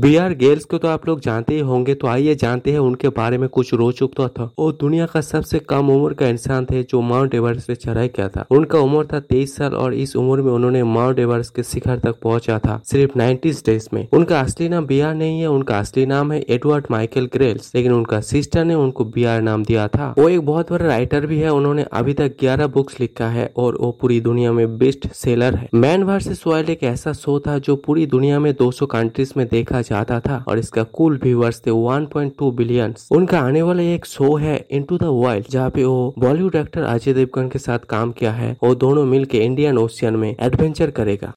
B are Gales को तो आप लोग जानते ही होंगे तो आइए जानते हैं उनके बारे में कुछ रोचक तो था वो दुनिया का सबसे कम उम्र का इंसान थे जो माउंट एवरेस्ट पे चढ़ाई किया था। उनका उम्र था तेईस साल और इस उम्र में उन्होंने माउंट एवरेस्ट के शिखर तक पहुँचा था, सिर्फ़ नाइन्टीज डेज़ में। उनका असली नाम बी आर नहीं है, उनका असली नाम है एडवर्ड माइकल ग्रेल्स, लेकिन उनका सिस्टर ने उनको बी आर नाम दिया था। वो एक बहुत बड़ा राइटर भी है, उन्होंने अभी तक ग्यारह बुक्स लिखा है और वो पूरी दुनिया में बेस्ट सेलर है। मैन वर्सेस वाइल्ड एक ऐसा शो था जो पूरी दुनिया में 200 कंट्रीज़ में देखा जाता था और इसका कुल व्यूवर्स थे 1.2 बिलियन उनका आने वाला एक शो है इनटू द वर्ल्ड जहाँ पे वो बॉलीवुड एक्टर अजय देवगन के साथ काम किया है। और दोनों मिलकर इंडियन ओशियन में एडवेंचर करेगा।